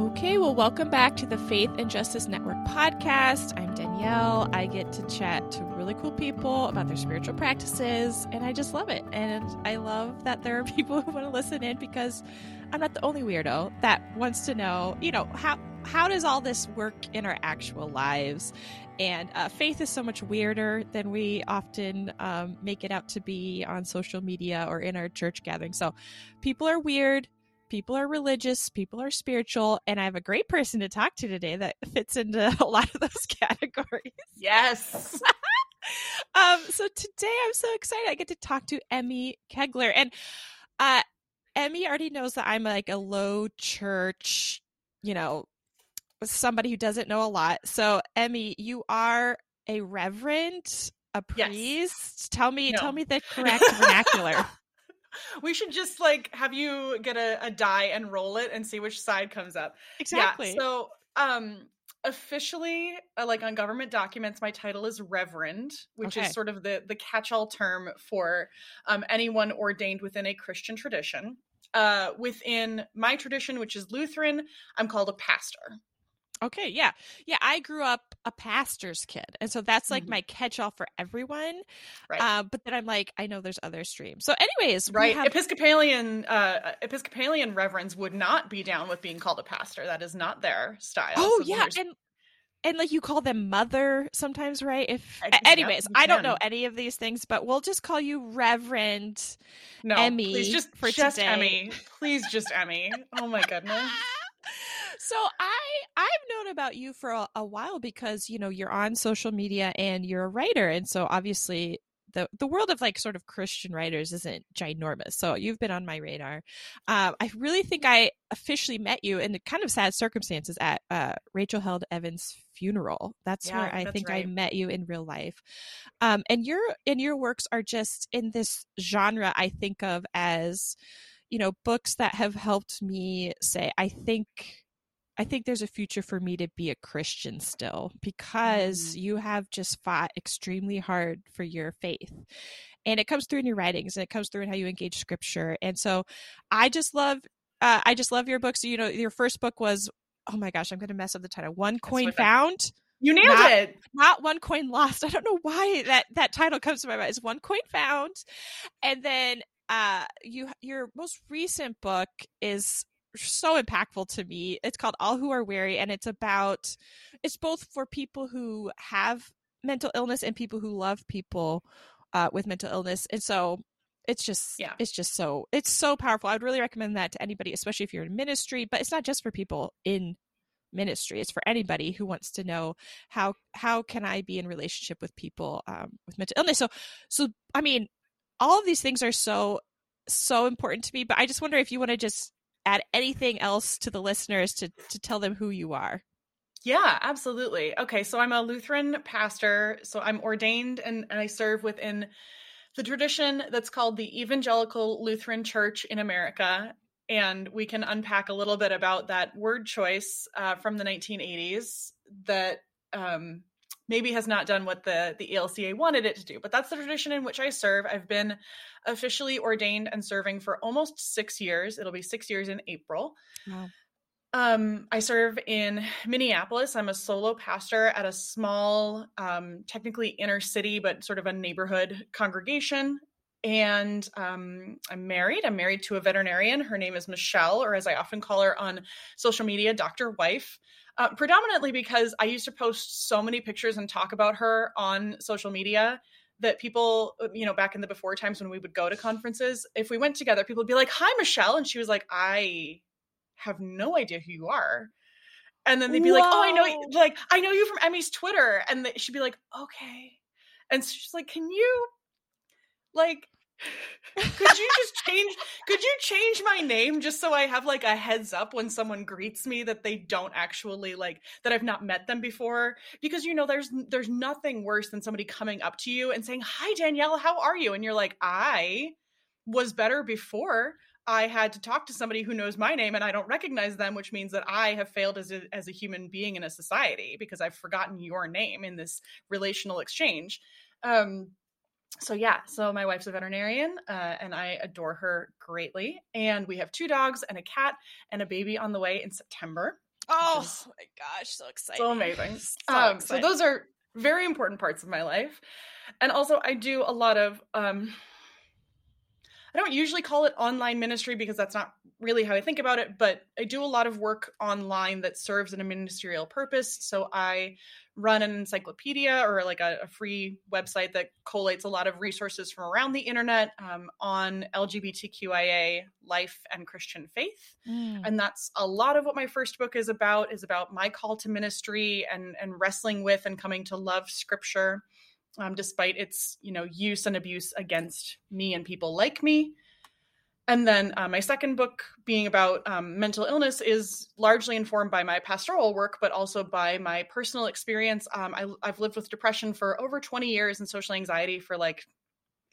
Okay, well, welcome back to the Faith and Justice Network podcast. I'm Danielle. I get to chat to really cool people about their spiritual practices, and I just love it. And I love that there are people who want to listen in because I'm not the only weirdo that wants to know, you know, how how does all this work in our actual lives? And uh, faith is so much weirder than we often um, make it out to be on social media or in our church gatherings. So, people are weird people are religious, people are spiritual, and I have a great person to talk to today that fits into a lot of those categories. Yes. um, so today I'm so excited. I get to talk to Emmy Kegler. And uh Emmy already knows that I'm like a low church, you know, somebody who doesn't know a lot. So Emmy, you are a reverend, a priest. Yes. Tell me, no. tell me the correct vernacular. We should just like have you get a, a, die and roll it and see which side comes up. Exactly. Yeah, so um officially uh, like on government documents my title is reverend which okay. is sort of the the catch-all term for um, anyone ordained within a christian tradition uh, within my tradition which is lutheran i'm called a pastor Okay, yeah. Yeah, I grew up a pastor's kid. And so that's like mm-hmm. my catch all for everyone. Right. Uh, but then I'm like, I know there's other streams. So, anyways, right. Have... Episcopalian uh, Episcopalian reverends would not be down with being called a pastor. That is not their style. Oh, so yeah. And and like you call them mother sometimes right if anyways yep, i don't know any of these things but we'll just call you reverend no emmy please just for just today. emmy please just emmy oh my goodness so I I've known about you for a, a, while because you know you're on social media and you're a writer, and so obviously the the world of like sort of Christian writers isn't ginormous. So you've been on my radar. Um, I really think I officially met you in kind of sad circumstances at uh, Rachel Held Evans' funeral. That's yeah, where I that's think right. I met you in real life. Um, and your and your works are just in this genre I think of as you know books that have helped me say I think I think there's a future for me to be a Christian still because mm. you have just fought extremely hard for your faith. And it comes through in your writings and it comes through in how you engage scripture. And so I just love uh, I just love your books. You know, your first book was oh my gosh, I'm going to mess up the title. One coin found. You nailed not, it. Not one coin lost. I don't know why that that title comes to my mind. It's one coin found, and then uh, you your most recent book is so impactful to me. It's called All Who Are Weary, and it's about it's both for people who have mental illness and people who love people uh, with mental illness. And so it's just yeah. it's just so it's so powerful. I would really recommend that to anybody, especially if you're in ministry. But it's not just for people in ministry it's for anybody who wants to know how how can i be in relationship with people um, with mental illness so so i mean all of these things are so so important to me but i just wonder if you want to just add anything else to the listeners to to tell them who you are. Yeah, absolutely. Okay, so I'm a Lutheran pastor. So I'm ordained and, and I serve within the tradition that's called the Evangelical Lutheran Church in America. And we can unpack a little bit about that word choice uh, from the 1980s that um, maybe has not done what the the ELCA wanted it to do. But that's the tradition in which I serve. I've been officially ordained and serving for almost six years. It'll be six years in April. Wow. Um, I serve in Minneapolis. I'm a solo pastor at a small, um, technically inner city, but sort of a neighborhood congregation. And um, I'm married. I'm married to a veterinarian. Her name is Michelle, or as I often call her on social media, Dr. Wife uh, predominantly because I used to post so many pictures and talk about her on social media that people, uh, you know, back in the before times when we would go to conferences, if we went together, people would be like, Hi, Michelle. And she was like, I have no idea who you are. And then they'd be Whoa. like, Oh, I know, you. like, I know you from Emmy's Twitter. And she'd be like, Okay. And she's like, Can you, like, could you just change could you change my name just so i have like a heads up when someone greets me that they don't actually like that i've not met them before because you know there's there's nothing worse than somebody coming up to you and saying hi danielle how are you and you're like i was better before I had to talk to somebody who knows my name and I don't recognize them, which means that I have failed as a, as a human being in a society because I've forgotten your name in this relational exchange. Um, so yeah so my wife's a veterinarian uh, and i adore her greatly and we have two dogs and a cat and a baby on the way in september Oh my gosh, so exciting. So amazing. So, um, exciting. so those are very important parts of my life. And also I do a lot of um I don't usually call it online ministry because that's not really how I think about it, but I do a lot of work online that serves in a ministerial purpose. So I run an encyclopedia or like a, a free website that collates a lot of resources from around the internet um, on LGBTQIA life and Christian faith. Mm. And that's a lot of what my first book is about is about my call to ministry and and wrestling with and coming to love scripture um, despite its you know use and abuse against me and people like me and then uh, my second book being about um, mental illness is largely informed by my pastoral work but also by my personal experience. Um, I, i've lived with depression for over 20 years and social anxiety for like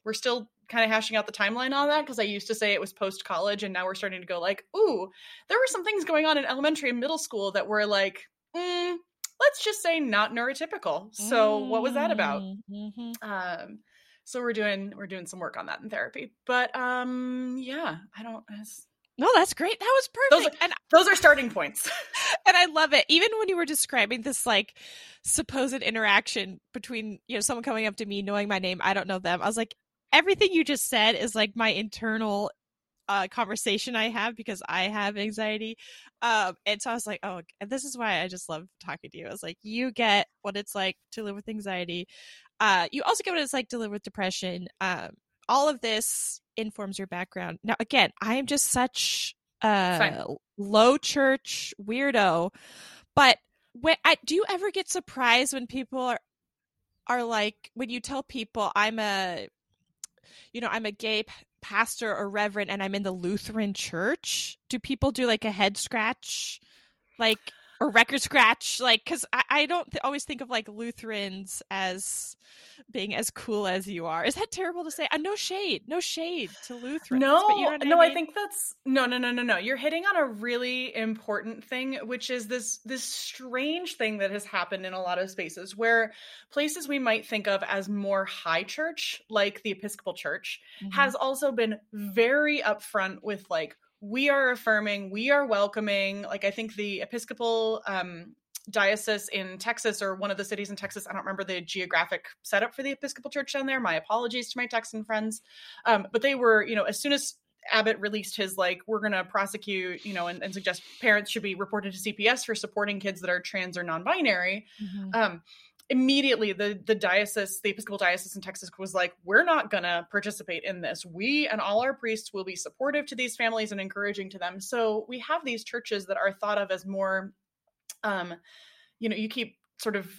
we're still kind of hashing out the timeline on that because i used to say it was post college and now we're starting to go like ooh there were some things going on in elementary and middle school that were like mm, let's just say not neurotypical. So what was that about? Mhm. um so we're doing we're doing some work on that in therapy but um yeah i don't No, that's great. That was Those perfect. and those are starting points and I love it. Even when you were describing this like supposed interaction between, you know, someone coming up to me knowing my name, I don't know them. I was like, everything you just said is like my internal uh conversation I have because I have anxiety. Um and so I was like, oh, and this is why I just love talking to you. I was like, you get what it's like to live with anxiety. Uh you also get what it's like to live with depression. Um all of this informs your background. Now again, I am just such a Fine. low church weirdo, but when I, do you ever get surprised when people are are like when you tell people I'm a you know I'm a gay pastor or reverend and I'm in the Lutheran church? Do people do like a head scratch, like or record scratch, like because I, I don't th- always think of like Lutherans as being as cool as you are. Is that terrible to say? Uh, no shade, no shade to Lutherans. no you know no i mean? think that's no no no no no you're hitting on a really important thing which is this this strange thing that has happened in a lot of spaces where places we might think of as more high church like the episcopal church Mhm. has also been very upfront with like we are affirming we are welcoming like i think the episcopal um diocese in texas or one of the cities in texas i don't remember the geographic setup for the episcopal church down there my apologies to my texan friends um, but they were you know as soon as abbott released his like we're going to prosecute you know and, and suggest parents should be reported to cps for supporting kids that are trans or non-binary Mhm. um, immediately the the diocese the episcopal diocese in texas was like we're not going to participate in this. We and all our priests will be supportive to these families and encouraging to them. So we have these churches that are thought of as more um you know you keep sort of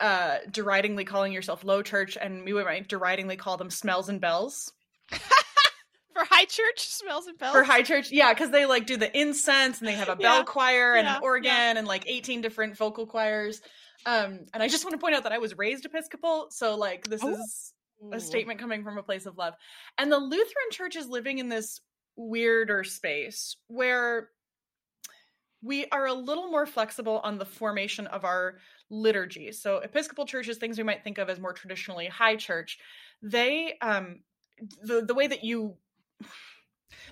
uh deridingly calling yourself low church and we might deridingly call them smells and bells. For high church smells and bells? For high church yeah because they like do the incense and they have a bell Yeah, choir and yeah, an organ and like 18 different vocal choirs um and i just want to point out that i was raised episcopal so like this Oh. is a statement coming from a place of love. And the lutheran church is living in this weirder space where we are a little more flexible on the formation of our liturgy. So episcopal churches things we might think of as more traditionally high church. They um the the way that you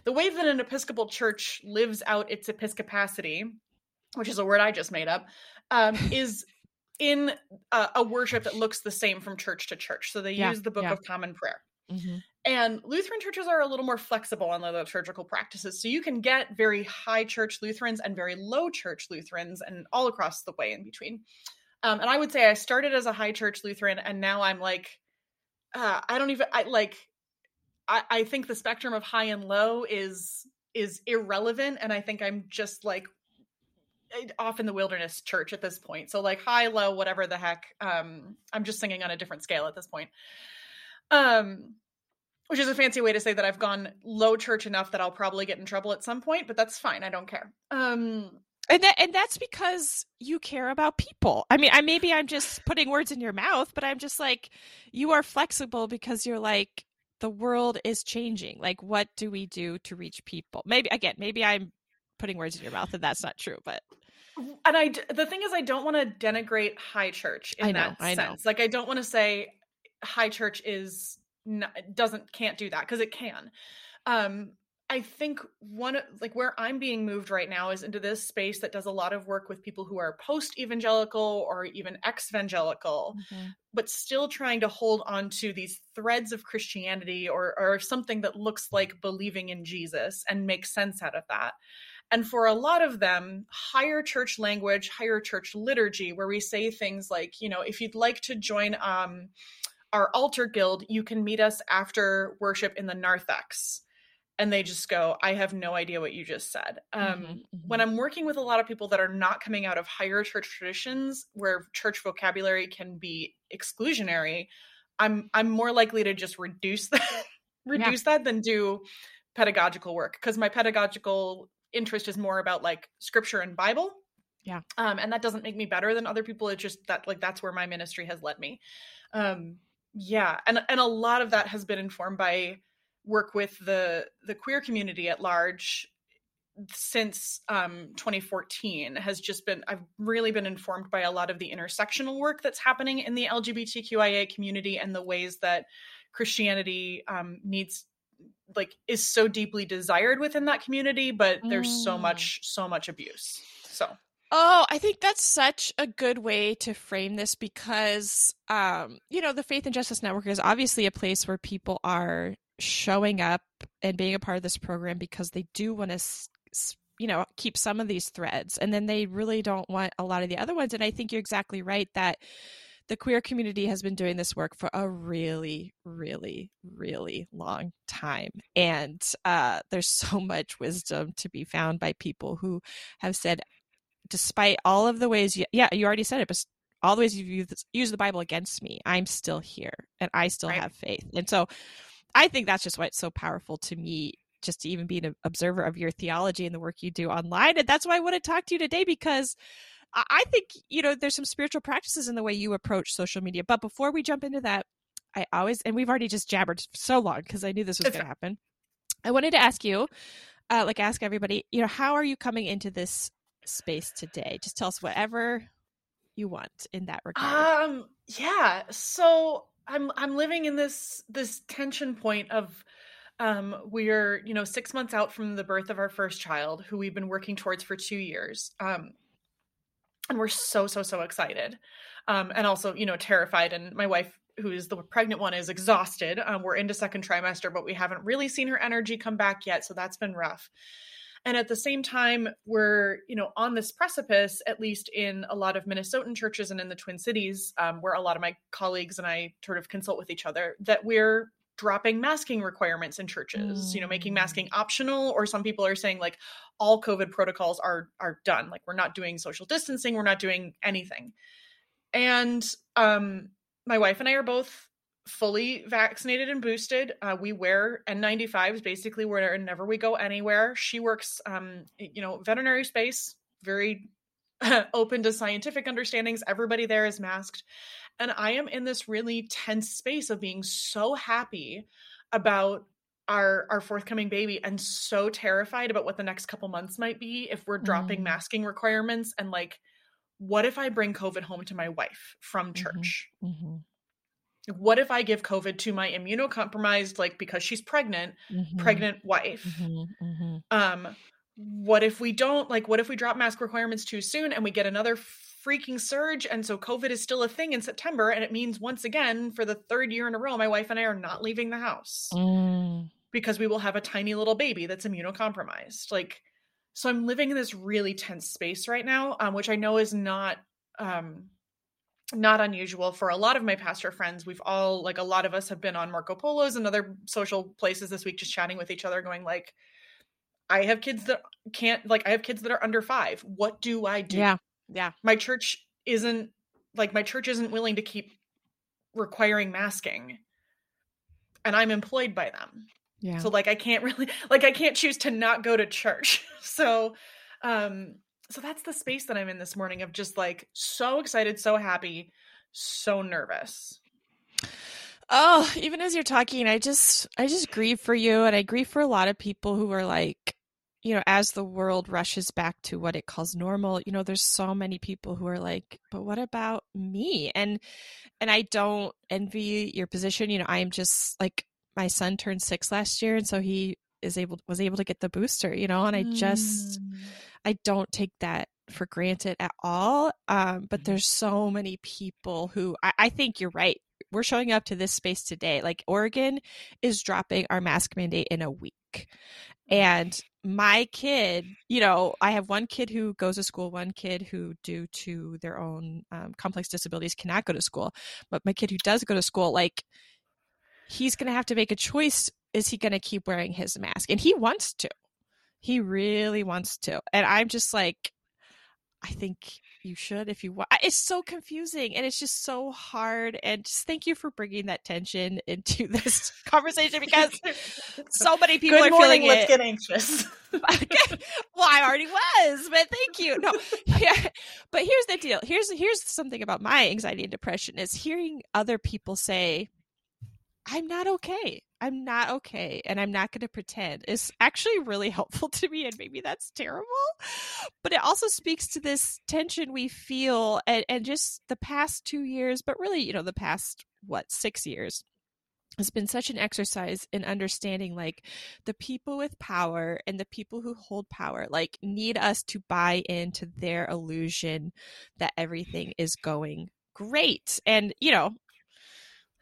the way that an episcopal church lives out its episcopacity which is a word i just made up um, is in a, a worship that looks the same from church to church so they Yeah, use the book yeah. of common prayer Mhm. and Lutheran churches are a little more flexible on the liturgical practices. So you can get very high church Lutherans and very low church Lutherans and all across the way in between. Um, and I would say I started as a high church Lutheran and now I'm like, uh, I don't even, I like, I, I think the spectrum of high and low is is irrelevant. And I think I'm just like off in the wilderness church at this point. So like high, low, whatever the heck. Um, I'm just singing on a different scale at this point. Um, which is a fancy way to say that I've gone low church enough that I'll probably get in trouble at some point, but that's fine. I don't care. Um, And that and that's because you care about people. I mean, I maybe I'm just putting words in your mouth, but I'm just like you are flexible because you're like the world is changing. Like what do we do to reach people? Maybe again, maybe I'm putting words in your mouth and that's not true, but and I the thing is, I don't want to denigrate high church in I know, that I know. sense. Like, I don't want to say high church is not, doesn't can't do that because it can. Um, I think one like where I'm being moved right now is into this space that does a lot of work with people who are post evangelical or even ex evangelical, mm-hmm. but still trying to hold on to these threads of Christianity or or something that looks like believing in Jesus and make sense out of that. And for a lot of them, higher church language, higher church liturgy, where we say things like, you know, if you'd like to join um, our altar guild, you can meet us after worship in the narthex and they just go i have no idea what you just said um, mm-hmm, mm-hmm. when i'm working with a lot of people that are not coming out of higher church traditions where church vocabulary can be exclusionary i'm i'm more likely to just reduce that reduce yeah. that than do pedagogical work because my pedagogical interest is more about like scripture and bible. Yeah. Um and that doesn't make me better than other people it's just that like that's where my ministry has led me. Um yeah and and a lot of that has been informed by work with the the queer community at large since um, 2014 has just been i've really been informed by a lot of the intersectional work that's happening in the lgbtqia community and the ways that christianity um, needs like is so deeply desired within that community but there's mm. so much so much abuse so Oh, I think that's such a good way to frame this because, um, you know, the Faith and Justice Network is obviously a place where people are showing up and being a part of this program because they do want to you know keep some of these threads and then they really don't want a lot of the other ones and i think you're exactly right that the queer community has been doing this work for a really really really long time and uh, there's so much wisdom to be found by people who have said despite all of the ways you, yeah you already said it but all the ways you've used the bible against me i'm still here and i still right. have faith and so I think that's just why it's so powerful to me just to even be an observer of your theology and the work you do online. And that's why I want to talk to you today because I think, you know, there's some spiritual practices in the way you approach social media. But before we jump into that, I always, and we've already just jabbered so long because I knew this was going to happen. I wanted to ask you, uh, like ask everybody, you know, how are you coming into this space today? Just tell us whatever you want in that regard. Um, yeah. So I'm I'm living in this this tension point of um, we're you know six months out from the birth of our first child, who we've been working towards for two years, um, and we're so so so excited, um, and also you know terrified. And my wife, who is the pregnant one, is exhausted. Um, we're into second trimester, but we haven't really seen her energy come back yet, so that's been rough and at the same time we're you know on this precipice at least in a lot of minnesotan churches and in the twin cities um, where a lot of my colleagues and i sort of consult with each other that we're dropping masking requirements in churches mm. you know making masking mm. optional or some people are saying like all covid protocols are are done like we're not doing social distancing we're not doing anything and um my wife and i are both fully vaccinated and boosted. Uh, we wear N95s basically whenever we go anywhere. She works, um, you know, veterinary space, very open to scientific understandings. Everybody there is masked. And I am in this really tense space of being so happy about our our forthcoming baby and so terrified about what the next couple months might be if we're dropping mm. masking requirements and like what if I bring COVID home to my wife from mm-hmm. church? Mm-hmm. Mm-hmm what if I give COVID to my immunocompromised, like because she's pregnant, mm-hmm. pregnant wife? Mm-hmm, mm-hmm. Um, what if we don't like? What if we drop mask requirements too soon and we get another freaking surge? And so COVID is still a thing in September, and it means once again for the third year in a row, my wife and I are not leaving the house mm. because we will have a tiny little baby that's immunocompromised. Like, so I'm living in this really tense space right now, um, which I know is not um not unusual for a lot of my pastor friends. We've all like a lot of us have been on Marco Polos and other social places this week just chatting with each other going like I have kids that can't like I have kids that are under 5. What do I do? Yeah. Yeah. My church isn't like my church isn't willing to keep requiring masking. And I'm employed by them. Yeah. So like I can't really like I can't choose to not go to church. so um so that's the space that I'm in this morning of just like so excited, so happy, so nervous. Oh, even as you're talking, I just I just grieve for you and I grieve for a lot of people who are like, you know, as the world rushes back to what it calls normal, you know, there's so many people who are like, but what about me? And and I don't envy your position, you know, I'm just like my son turned 6 last year and so he is able was able to get the booster you know and i just Mm. i don't take that for granted at all um but Mhm. there's so many people who I, I think you're right we're showing up to this space today like oregon is dropping our mask mandate in a week and my kid you know i have one kid who goes to school one kid who due to their own um, complex disabilities cannot go to school but my kid who does go to school like he's going to have to make a choice is he going to keep wearing his mask? And he wants to. He really wants to. And i'm just like i think you should if you want it's so confusing and it's just so hard and just thank you for bringing that tension into this conversation because so many people Good are morning. feeling Let's it get anxious. well, I already was, but thank you. No, yeah, but here's the deal. Here's here's something about my anxiety and depression is hearing other people say, "I'm not okay. I'm not okay, and I'm not going to pretend." Is actually really helpful to me, and maybe that's terrible, but it also speaks to this tension we feel, and, and just the past two years, but really, you know, the past what six years has been such an exercise in understanding like the people with power and the people who hold power like need us to buy into their illusion that everything is going great and you know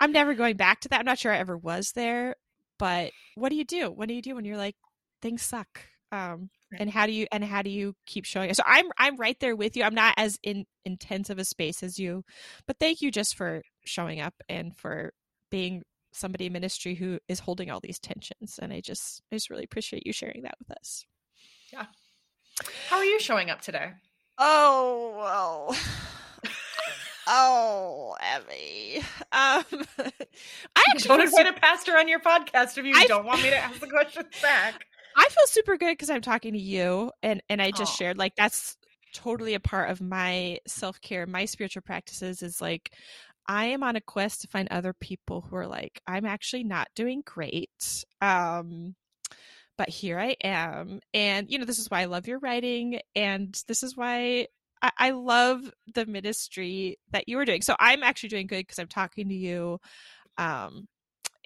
i'm never going back to that. I'm not sure i ever was there but what do you do? What do you do when you're like things suck? Um and how do you and how do you keep showing it? So i'm i'm right there with you. I'm not as in intense of a space as you but thank you just for showing up and for being somebody in ministry who is holding all these tensions and i just i just really appreciate you sharing that with us. Yeah. How are you showing up today? oh well oh emmy um i actually Don't invite a pastor on your podcast if you I- don't want me to ask the questions back. i feel super good because i'm talking to you and and i just Aw. shared like that's totally a part of my self-care my spiritual practices is like i am on a quest to find other people who are like i'm actually not doing great um but here I am. And, you know, this is why I love your writing. And this is why I, I love the ministry that you are doing. So I'm actually doing good because I'm talking to you. Um,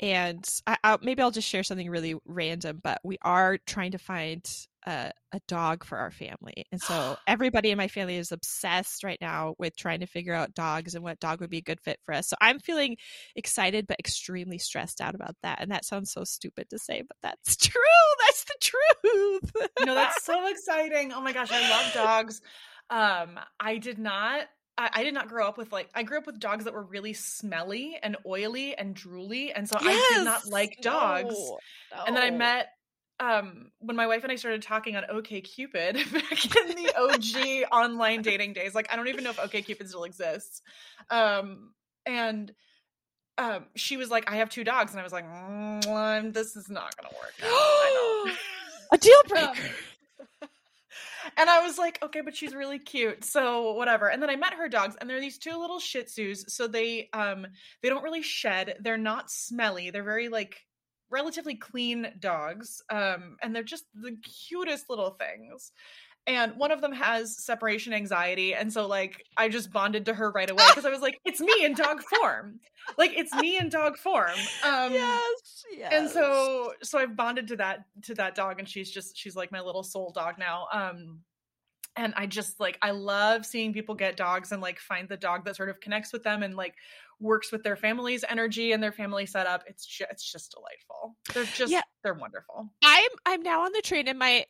and I, I, maybe I'll just share something really random, but we are trying to find a, a dog for our family. And so everybody in my family is obsessed right now with trying to figure out dogs and what dog would be a good fit for us. So I'm feeling excited, but extremely stressed out about that. And that sounds so stupid to say, but that's true. That's the truth. No, that's so exciting. Oh my gosh, I love dogs. Um, I did not I, I did not grow up with like I grew up with dogs that were really smelly and oily and drooly, and so I did not like dogs. No, And then I met um when my wife and I started talking on OK Cupid back in the OG online dating days. Like I don't even know if OK Cupid still exists. Um and um she was like, I have two dogs, and I was like, mm, this is not gonna work. out. A deal breaker. And I was like, okay, but she's really cute, so whatever. And then I met her dogs, and they're these two little Shih Tzus. So they um they don't really shed. They're not smelly. They're very like relatively clean dogs. Um, and they're just the cutest little things. And one of them has separation anxiety, and so like I just bonded to her right away because I was like, it's me in dog form, like it's me in dog form. Um, yes, yes. and so so i've bonded to that to that dog and she's just she's like my little soul dog now um and i just like i love seeing people get dogs and like find the dog that sort of connects with them and like works with their family's energy and their family setup it's just it's just delightful they're just Yeah. they're wonderful I'm I'm now on the train, and my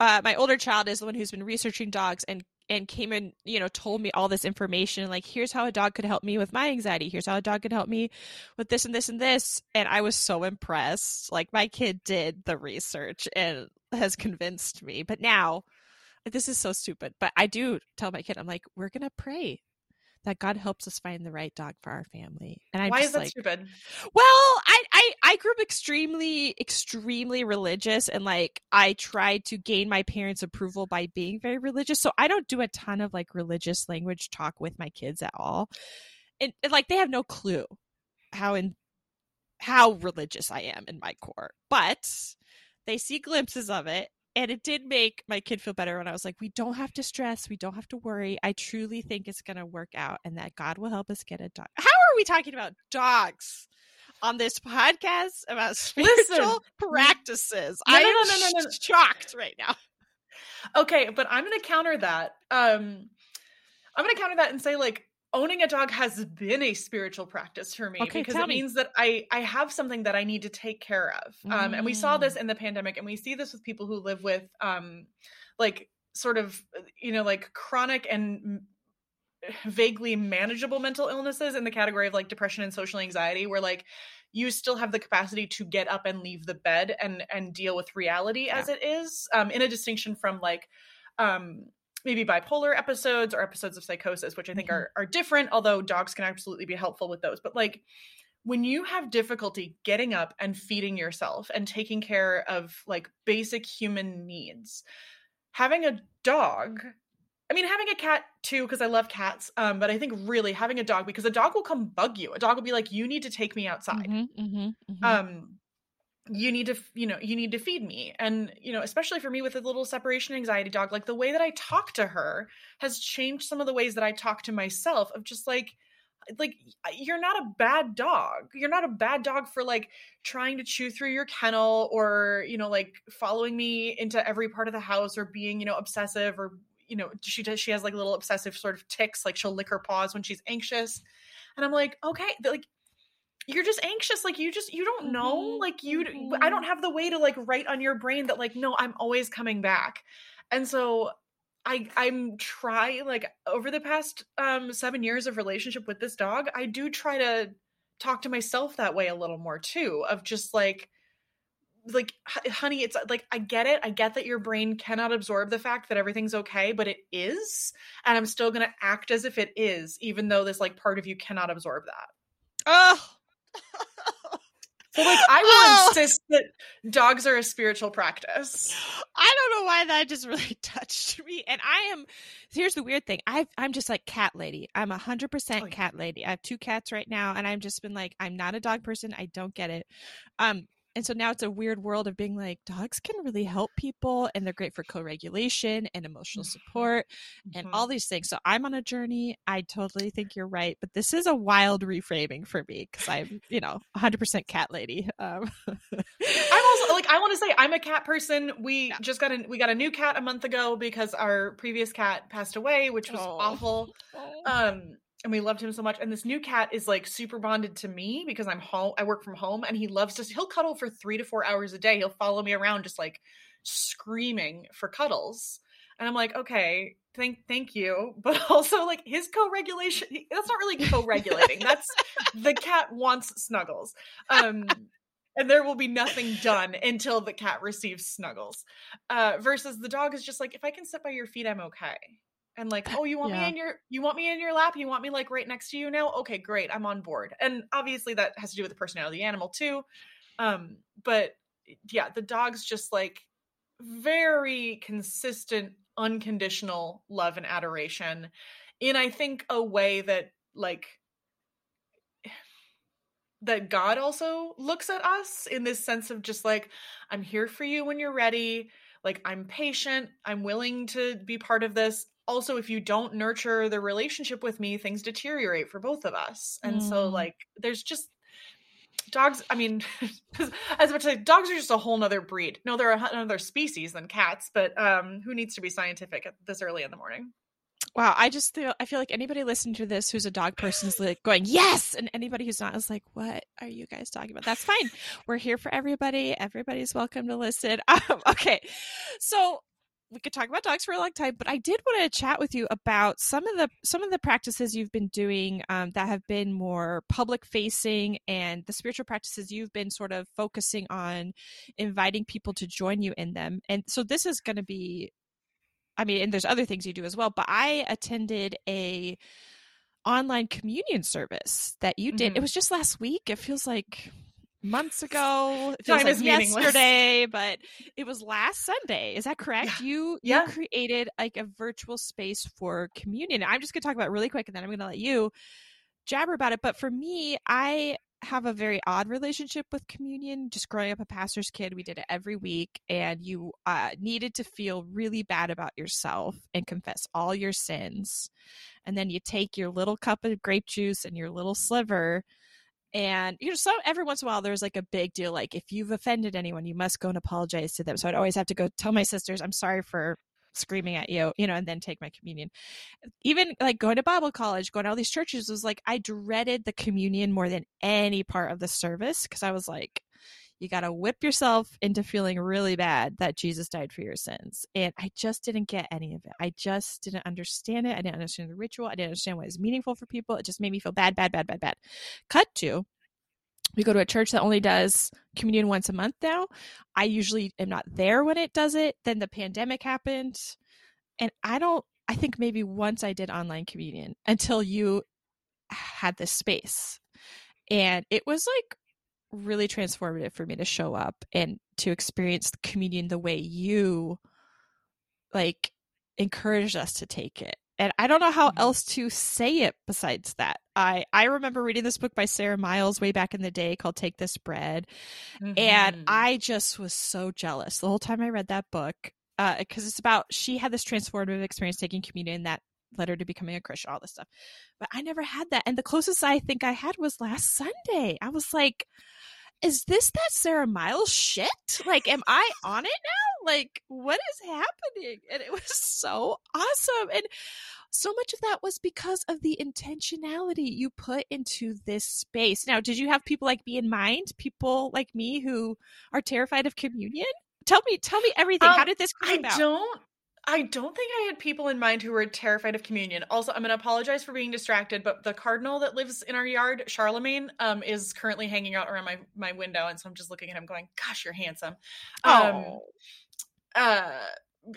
uh, my older child is the one who's been researching dogs and and came and you know told me all this information like here's how a dog could help me with my anxiety. Here's how a dog could help me with this and this and this. And i was so impressed. Like my kid did the research and has convinced me. But now this is so stupid but i do tell my kid i'm like we're gonna pray that god helps us find the right dog for our family and i'm why just is that like stupid well, I, I I grew up extremely extremely religious and like I tried to gain my parents' approval by being very religious. So I don't do a ton of like religious language talk with my kids at all. And, and like they have no clue how in how religious I am in my core. But they see glimpses of it and it did make my kid feel better when I was like, we don't have to stress, we don't have to worry. I truly think it's going to work out and that God will help us get a dog. How are we talking about dogs? on this podcast about spiritual Listen. practices. No, I no, am no, no, no, no. shocked right now. Okay, but I'm going to counter that. Um I'm going to counter that and say like owning a dog has been a spiritual practice for me Okay, because it me. means that I I have something that I need to take care of. Um and we saw this Mm. in the pandemic and we see this with people who live with um like sort of you know like chronic and vaguely manageable mental illnesses in the category of like depression and social anxiety where like you still have the capacity to get up and leave the bed and and deal with reality as it is um in a distinction from like um maybe bipolar episodes or episodes of psychosis which i think Mhm. are are different although dogs can absolutely be helpful with those but like when you have difficulty getting up and feeding yourself and taking care of like basic human needs having a dog I mean, having a cat too, because I love cats. Um, but I think really having a dog because a dog will come bug you. A dog will be like, "You need to take me outside. Mhm, mhm, mhm. Um, you need to, you know, you need to feed me." And you know, especially for me with a little separation anxiety dog, like the way that I talk to her has changed some of the ways that I talk to myself. Of just like, like you're not a bad dog. You're not a bad dog for like trying to chew through your kennel or you know like following me into every part of the house or being you know obsessive or you know she does she has like little obsessive sort of ticks like she'll lick her paws when she's anxious and i'm like okay like you're just anxious like you just you don't know Mhm, like you mhm. i don't have the way to like write on your brain that like no i'm always coming back and so i i'm try like over the past um 7 years of relationship with this dog i do try to talk to myself that way a little more too of just like like honey it's like i get it i get that your brain cannot absorb the fact that everything's okay but it is and i'm still going to act as if it is even though this like part of you cannot absorb that oh. so like i will Oh. insist that dogs are a spiritual practice I don't know why that just really touched me. And I am here's the weird thing. I I'm just like cat lady. I'm a hundred percent Oh, cat lady. I have two cats right now, and I've just been like, I'm not a dog person. I don't get it. Um, and so now it's a weird world of being like, dogs can really help people, and they're great for co-regulation and emotional Mhm. support and Mhm. all these things. So I'm on a journey. I totally think you're right, but this is a wild reframing for me because I'm, you know, 100% cat lady. Um, I'm also like I want to say I'm a cat person. We Yeah. just got a we got a new cat a month ago because our previous cat passed away, which was Oh. awful. Oh. Um and we loved him so much and this new cat is like super bonded to me because I'm home I work from home and he loves to he'll cuddle for 3 to 4 hours a day. He'll follow me around just like screaming for cuddles. And I'm like, "Okay, thank thank you." But also like his co-regulation that's not really co-regulating. that's the cat wants snuggles. Um and there will be nothing done until the cat receives snuggles. Uh, versus the dog is just like, if I can sit by your feet, I'm okay. And like, oh, you want Yeah. me in your, you want me in your lap? You want me like right next to you now? Okay, great, I'm on board. And obviously that has to do with the personality of the animal too. Um, but yeah, the dog's just like very consistent, unconditional love and adoration in I think a way that like that God also looks at us in this sense of just like, I'm here for you when you're ready. Like, I'm patient. I'm willing to be part of this. Also, if you don't nurture the relationship with me, things deteriorate for both of us. And so, Mm. like, there's just dogs. I mean, as much as dogs are just a whole nother breed. No, they're another species than cats, but um, who needs to be scientific at this early in the morning? Wow, I just feel I feel like anybody listening to this who's a dog person is like going yes, and anybody who's not is like, what are you guys talking about? That's fine. We're here for everybody. Everybody's welcome to listen. Um, okay, so we could talk about dogs for a long time, but I did want to chat with you about some of the some of the practices you've been doing um, that have been more public facing, and the spiritual practices you've been sort of focusing on inviting people to join you in them. And so this is going to be I mean, and there's other things you do as well, but I attended a online communion service that you did. Mhm. It was just last week. It feels like months ago. It Time like is meaningless. yesterday, but it was last Sunday. Is that correct? You Yeah. you created like a virtual space for communion. I'm just gonna talk about it really quick and then I'm gonna let you jabber about it. But for me, I have a very odd relationship with communion. Just growing up a pastor's kid, we did it every week, and you uh, needed to feel really bad about yourself and confess all your sins. And then you take your little cup of grape juice and your little sliver, and you know so every once in a while there's like a big deal like if you've offended anyone you must go and apologize to them. So i'd always have to go tell my sisters i'm sorry for screaming at you you know and then take my communion. Even like going to bible college going to all these churches was like i dreaded the communion more than any part of the service because i was like you got to whip yourself into feeling really bad that Jesus died for your sins. And I just didn't get any of it. I just didn't understand it. I didn't understand the ritual. I didn't understand what is meaningful for people. It just made me feel bad, bad, bad, bad, bad. Cut to we go to a church that only does communion once a month now. I usually am not there when it does it. Then the pandemic happened. And I don't, I think maybe once I did online communion until you had this space. And it was like really transformative for me to show up and to experience the communion the way you like encouraged us to take it and i don't know how mm-hmm. else to say it besides that i i remember reading this book by sara miles way back in the day called take this bread mm-hmm. and i just was so jealous the whole time i read that book because uh, it's about she had this transformative experience taking communion that led her to becoming a christian all this stuff but i never had that and the closest i think i had was last sunday i was like is this that Sara Miles shit? Like, am I on it now? Like, what is happening? And it was so awesome. And so much of that was because of the intentionality you put into this space. Now, did you have people like me in mind? People like me who are terrified of communion? Tell me, tell me everything. Um, How did this come I about? I don't I don't think I had people in mind who were terrified of communion. Also, I'm going to apologize for being distracted, but the cardinal that lives in our yard, Charlemagne, um, is currently hanging out around my my window, and so I'm just looking at him, going, "Gosh, you're handsome." Um, oh. Uh,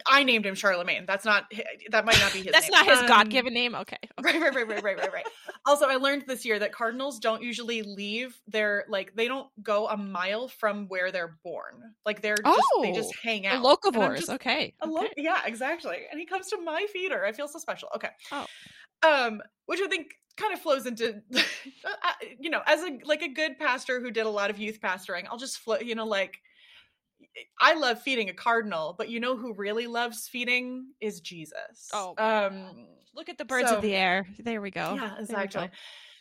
I named him Charlemagne. That's not that might not be his. That's name. not his um, God given name. Okay. okay. Right, right, right, right, right, right, right. also, I learned this year that cardinals don't usually leave their like they don't go a mile from where they're born. Like they're just oh, they just hang out. Locavores. Okay. A lo- okay. Yeah, exactly. And he comes to my feeder. I feel so special. Okay. Oh. Um, which I think kind of flows into uh, you know as a like a good pastor who did a lot of youth pastoring i'll just flow you know like I love feeding a cardinal, but you know who really loves feeding is Jesus. Oh, um, look at the birds so, of the air. There we go. Yeah, exactly.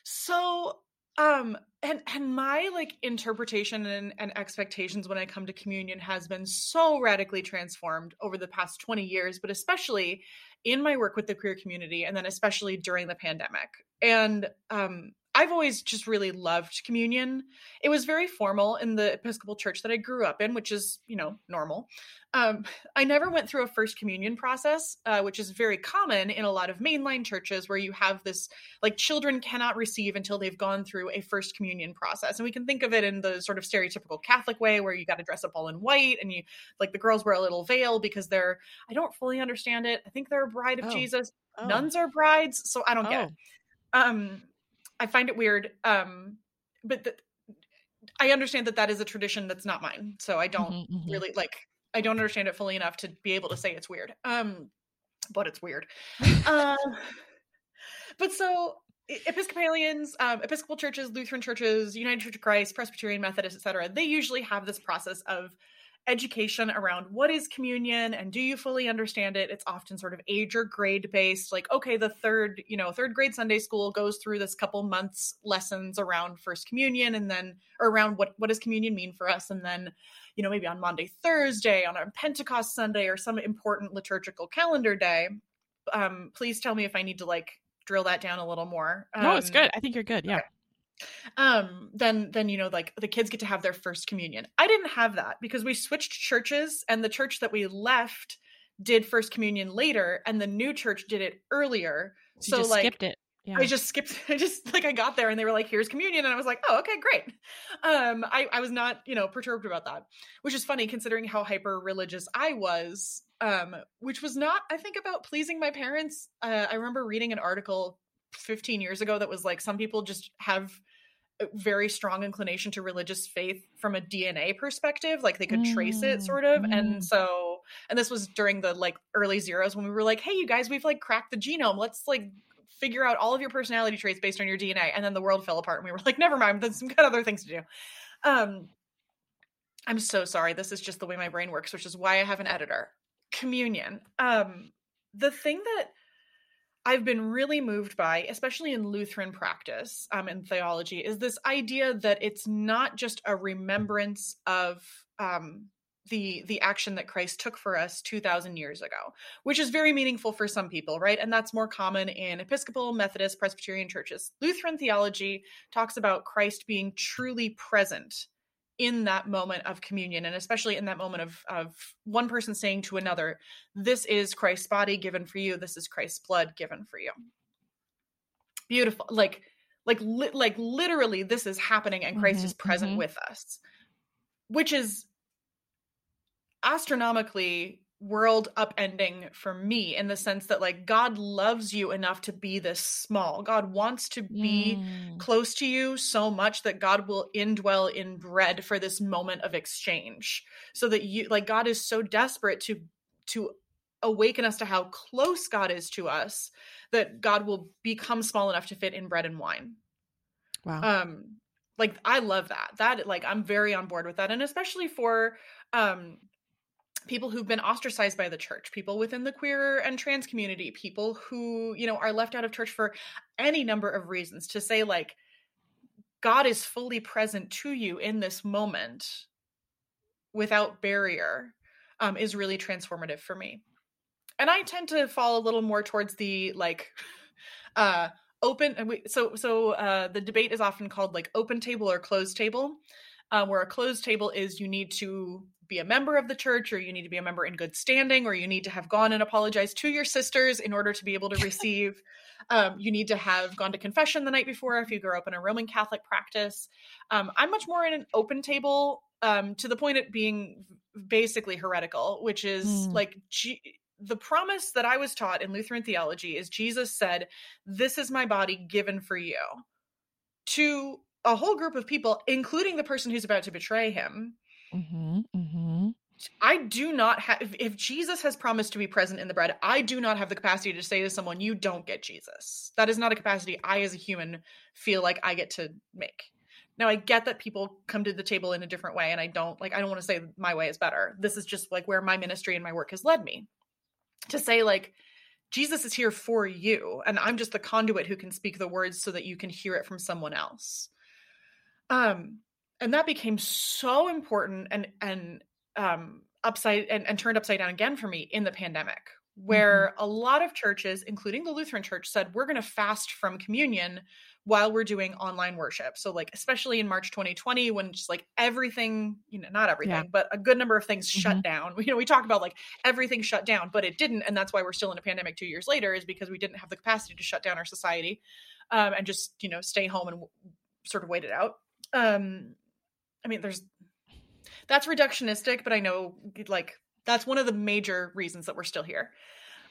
So, um, and and my like interpretation and, and expectations when I come to communion has been so radically transformed over the past twenty years, but especially in my work with the queer community, and then especially during the pandemic. And um, I've always just really loved communion. It was very formal in the Episcopal church that I grew up in, which is, you know, normal. Um, I never went through a first communion process, uh, which is very common in a lot of mainline churches where you have this like children cannot receive until they've gone through a first communion process. And we can think of it in the sort of stereotypical Catholic way where you got to dress up all in white and you like the girls wear a little veil because they're, I don't fully understand it. I think they're a bride of oh. Jesus. Oh. Nuns are brides. So I don't oh. get it. Oh. Um, I find it weird. Um, but the, I understand that that is a tradition that's not mine, so I don't mm-hmm, mm-hmm. really like. I don't understand it fully enough to be able to say it's weird. Um, but it's weird. uh, but so Episcopalians, um, Episcopal churches, Lutheran churches, United Church of Christ, Presbyterian, Methodist, etc. They usually have this process of education around what is communion and do you fully understand it it's often sort of age or grade based like okay the third you know third grade sunday school goes through this couple months lessons around first communion and then or around what what does communion mean for us? And then you know maybe on monday thursday on a pentecost sunday or some important liturgical calendar day um please tell me if i need to like drill that down a little more. Um, no it's um, good. I think you're good. Yeah. okay um then then you know like the kids get to have their first communion i didn't have that because we switched churches and the church that we left did first communion later and the new church did it earlier so, like skipped it yeah. I just skipped. I just like I got there and they were like, "Here's communion," and I was like, "Oh, okay, great." Um, I I was not you know perturbed about that, which is funny considering how hyper religious I was. Um, which was not I think about pleasing my parents. Uh, I remember reading an article 15 years ago that was like some people just have very strong inclination to religious faith from a DNA perspective. Like they could trace it sort of. Mm. And so, and this was during the like early zeros when we were like, hey, you guys, we've like cracked the genome. Let's like figure out all of your personality traits based on your DNA. And then the world fell apart and we were like, never mind, there's some got other things to do. Um, I'm so sorry. This is just the way my brain works, which is why I have an editor. Communion. Um, the thing that I've been really moved by, especially in Lutheran practice um, and theology, is this idea that it's not just a remembrance of um, the the action that Christ took for us 2000 years ago which is very meaningful for some people right? And that's more common in Episcopal Methodist Presbyterian churches. Lutheran theology talks about Christ being truly present in that moment of communion and especially in that moment of of one person saying to another this is Christ's body given for you. This is Christ's blood given for you. Beautiful. Like like li- like literally this is happening and Christ mm-hmm, is present mm-hmm. with us which is astronomically world upending for me in the sense that like God loves you enough to be this small. God wants to be mm. close to you so much that God will indwell in bread for this moment of exchange. So that you like God is so desperate to to awaken us to how close God is to us that God will become small enough to fit in bread and wine. Wow. Um like I love that. That like I'm very on board with that and especially for um people who've been ostracized by the church, people within the queer and trans community, people who, you know, are left out of church for any number of reasons to say like God is fully present to you in this moment without barrier um, is really transformative for me. And I tend to fall a little more towards the like uh open and we so so uh the debate is often called like open table or closed table. Uh, where a closed table is you need to be a member of the church or you need to be a member in good standing or you need to have gone and apologized to your sisters in order to be able to receive um, you need to have gone to confession the night before if you grew up in a roman catholic practice um, i'm much more in an open table um, to the point of being basically heretical which is mm. like G- the promise that i was taught in lutheran theology is jesus said this is my body given for you to a whole group of people including the person who's about to betray him Mm-hmm, mm-hmm. I do not have, if, if Jesus has promised to be present in the bread, I do not have the capacity to say to someone, you don't get Jesus. That is not a capacity I, as a human, feel like I get to make. Now, I get that people come to the table in a different way, and I don't, like, I don't want to say my way is better. This is just like where my ministry and my work has led me to say, like, Jesus is here for you, and I'm just the conduit who can speak the words so that you can hear it from someone else. Um, and that became so important and and um upside and, and turned upside down again for me in the pandemic where mm-hmm. a lot of churches including the lutheran church said we're going to fast from communion while we're doing online worship so like especially in march 2020 when just like everything you know not everything yeah. but a good number of things mm-hmm. shut down you know we talked about like everything shut down but it didn't and that's why we're still in a pandemic two years later is because we didn't have the capacity to shut down our society um, and just you know stay home and w- sort of wait it out um, I mean, there's that's reductionistic, but I know like that's one of the major reasons that we're still here.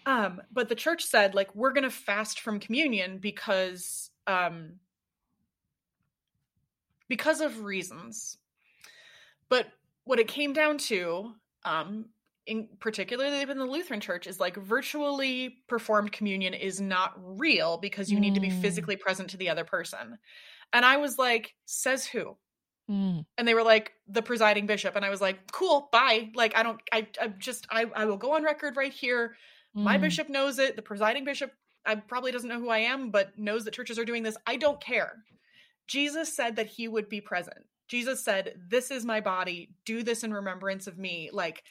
Um, but the church said like we're going to fast from communion because um, because of reasons. But what it came down to, um, in particularly in the Lutheran Church, is like virtually performed communion is not real because you mm. need to be mm. physically present to the other person. And I was like, says who? Mm. And they were like the presiding bishop, and I was like, "Cool, bye." Like, I don't, I, I just, I, I will go on record right here. Mm. My bishop knows it. The presiding bishop, I probably doesn't know who I am, but knows that churches are doing this. I don't care. Jesus said that he would be present. Jesus said, "This is my body. Do this in remembrance of me." Like,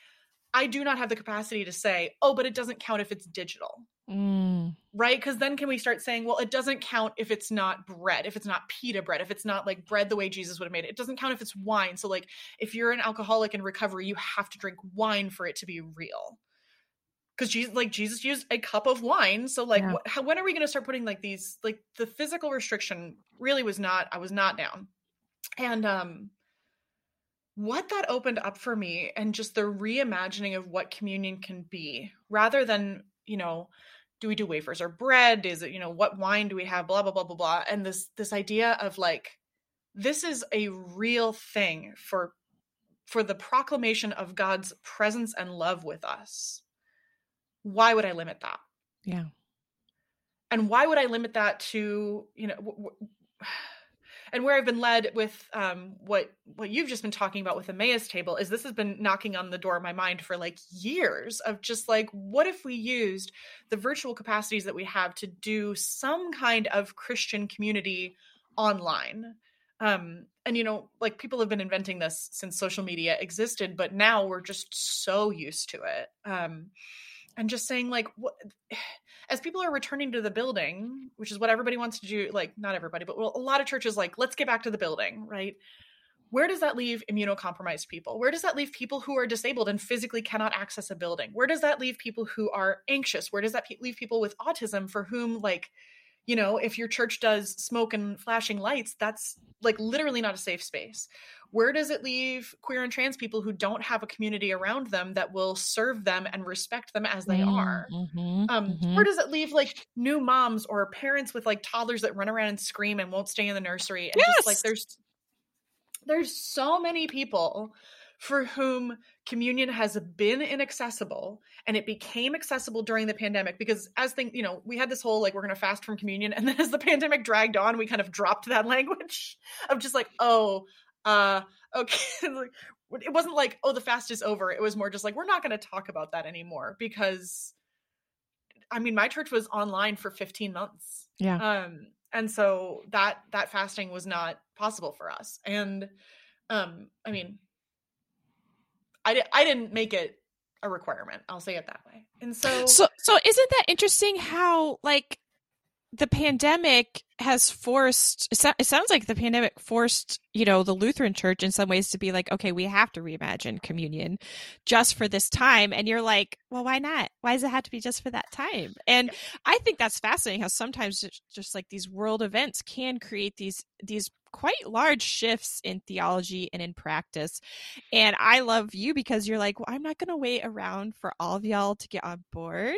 I do not have the capacity to say, "Oh, but it doesn't count if it's digital." Mm. Right? Because then can we start saying, well, it doesn't count if it's not bread, if it's not pita bread, if it's not like bread the way Jesus would have made it. It doesn't count if it's wine. So, like, if you're an alcoholic in recovery, you have to drink wine for it to be real. Because Jesus, like Jesus used a cup of wine, so like, yeah. wh- how, when are we going to start putting like these, like the physical restriction really was not, I was not down, and um, what that opened up for me, and just the reimagining of what communion can be, rather than you know do we do wafers or bread? Is it you know what wine do we have? Blah blah blah blah blah. And this this idea of like this is a real thing for for the proclamation of God's presence and love with us. Why would i limit that? Yeah. And why would i limit that to you know w- w- and where I've been led with um, what what you've just been talking about with the Emmaus table is this has been knocking on the door of my mind for like years of just like what if we used the virtual capacities that we have to do some kind of Christian community online. Um, and you know, like people have been inventing this since social media existed, but now we're just so used to it. Um, and just saying like what as people are returning to the building, which is what everybody wants to do, like not everybody, but well, a lot of churches like, let's get back to the building, right? Where does that leave immunocompromised people? Where does that leave people who are disabled and physically cannot access a building? Where does that leave people who are anxious? Where does that leave people with autism for whom, like, you know, if your church does smoke and flashing lights, that's like literally not a safe space where does it leave queer and trans people who don't have a community around them that will serve them and respect them as they are mm-hmm, um, mm-hmm. where does it leave like new moms or parents with like toddlers that run around and scream and won't stay in the nursery and yes! just like there's there's so many people for whom communion has been inaccessible and it became accessible during the pandemic because as things you know we had this whole like we're going to fast from communion and then as the pandemic dragged on we kind of dropped that language of just like oh uh okay it wasn't like oh the fast is over. It was more just like we're not going to talk about that anymore because i mean my church was online for 15 months. Yeah. Um and so that that fasting was not possible for us. And um i mean i di- i didn't make it a requirement. I'll say it that way. And so so so isn't that interesting how like the pandemic has forced it sounds like the pandemic forced you know the lutheran church in some ways to be like okay we have to reimagine communion just for this time. And you're like well why not? Why does it have to be just for that time? And i think that's fascinating how sometimes just like these world events can create these these quite large shifts in theology and in practice. And I love you because you're like, well, I'm not going to wait around for all of y'all to get on board,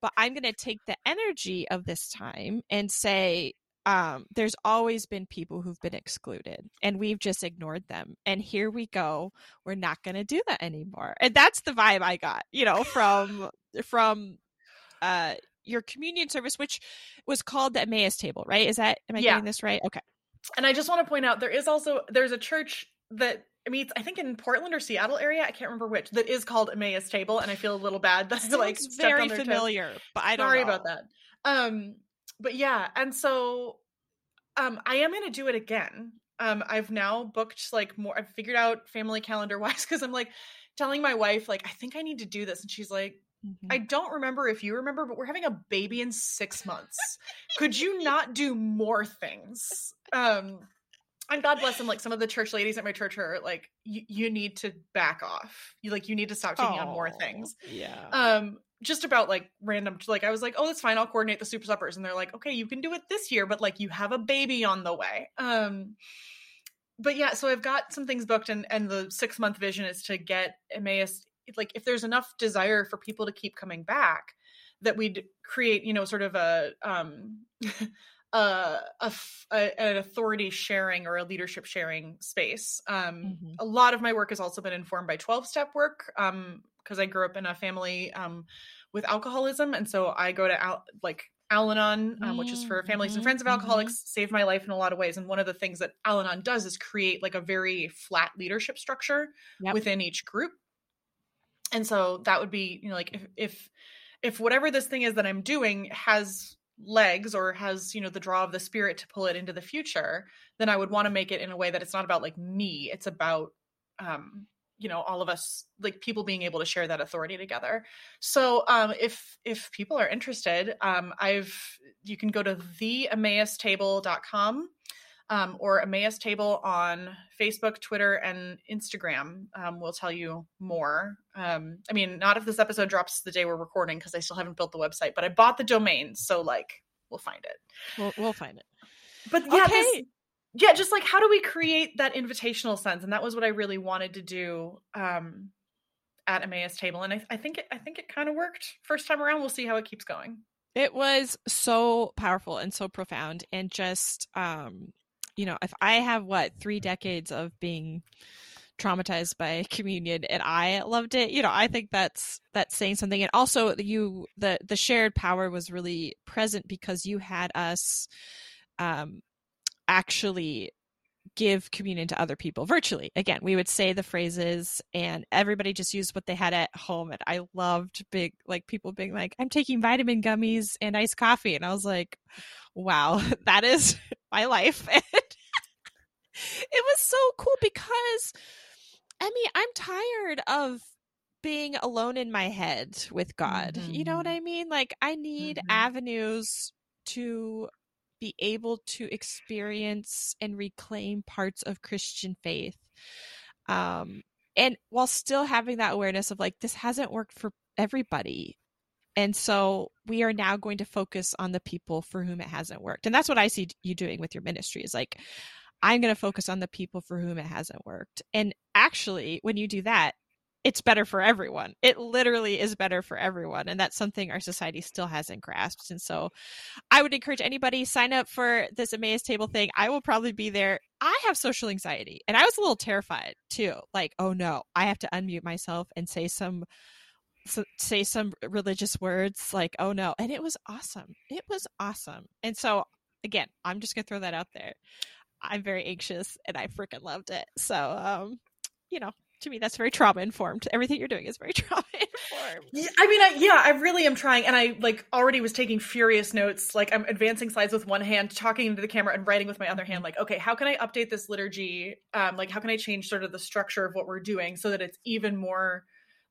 but I'm going to take the energy of this time and say, um, there's always been people who've been excluded and we've just ignored them. And here we go. We're not going to do that anymore. And that's the vibe I got, you know, from, from, uh, your communion service, which was called the Emmaus table, right? Is that, am I yeah. getting this right? Okay. And I just want to point out there is also, there's a church that meets, I think in Portland or Seattle area, I can't remember which, that is called Emmaus Table, and I feel a little bad that I like very familiar, but I don't sorry know. about that. Um, but yeah, and so um, I am going to do it again. Um, I've now booked like more. I've figured out family calendar wise because I'm like telling my wife like I think I need to do this, and she's like, mm-hmm. I don't remember if you remember, but we're having a baby in six months. Could you not do more things? Um, and God bless them. Like some of the church ladies at my church are like, you need to back off. You like you need to stop taking on more things. Yeah. Um, just about like random like i was like oh that's fine i'll coordinate the super suppers and they're like okay you can do it this year but like you have a baby on the way um but yeah so i've got some things booked and and the six month vision is to get emmaus like if there's enough desire for people to keep coming back that we'd create you know sort of a um a, a, a, an authority sharing or a leadership sharing space. Um, mm-hmm. A lot of my work has also been informed by 12 step work. Um, because I grew up in a family um, with alcoholism, and so I go to Al- like Al-Anon, um, which is for families and mm-hmm, friends of alcoholics, mm-hmm. saved my life in a lot of ways. And one of the things that Al-Anon does is create like a very flat leadership structure yep. within each group. And so that would be, you know, like if if if whatever this thing is that I'm doing has legs or has you know the draw of the spirit to pull it into the future then i would want to make it in a way that it's not about like me it's about um you know all of us like people being able to share that authority together so um if if people are interested um i've you can go to the emmaustable.com um, or Emmaus Table on Facebook, Twitter, and Instagram. Um, will tell you more. Um, I mean, not if this episode drops the day we're recording because I still haven't built the website, but I bought the domain, so like we'll find it. We'll, we'll find it. But yeah, okay. this, yeah just like how do we create that invitational sense? And that was what i really wanted to do um at emmaus table. And i, I think it, i think it kind of worked first time around. We'll see how it keeps going. It was so powerful and so profound. And just um you know if i have what three decades of being traumatized by communion and i loved it you know i think that's that's saying something. And also you the the shared power was really present because you had us um actually give communion to other people virtually. Again, we would say the phrases and everybody just used what they had at home. And I loved big, like people being like, I'm taking vitamin gummies and iced coffee. And I was like, wow, that is my life. And it was so cool because, I mean, I'm tired of being alone in my head with God. Mm-hmm. You know what mm-hmm. I mean? Like, I need mm-hmm. avenues to be able to experience and reclaim parts of Christian faith. Um, and while still having that awareness of like, this hasn't worked for everybody. And so we are now going to focus on the people for whom it hasn't worked. And that's what I see you doing with your ministry is like, I'm going to focus on the people for whom it hasn't worked. And actually, when you do that, it's better for everyone. It literally is better for everyone. And that's something our society still hasn't grasped. And so I would encourage anybody sign up for this Emmaus table thing. I will probably be there. I have social anxiety and I was a little terrified too. Like, oh no, I have to unmute myself and say some say some religious words like oh no and it was awesome it was awesome and so again i'm just gonna throw that out there i'm very anxious and i freaking loved it so um you know to me that's very trauma informed everything you're doing is very trauma informed yeah, i mean I, yeah i really am trying and i like already was taking furious notes like i'm advancing slides with one hand talking into the camera and writing with my other hand like okay how can i update this liturgy? Um like how can i change sort of the structure of what we're doing so that it's even more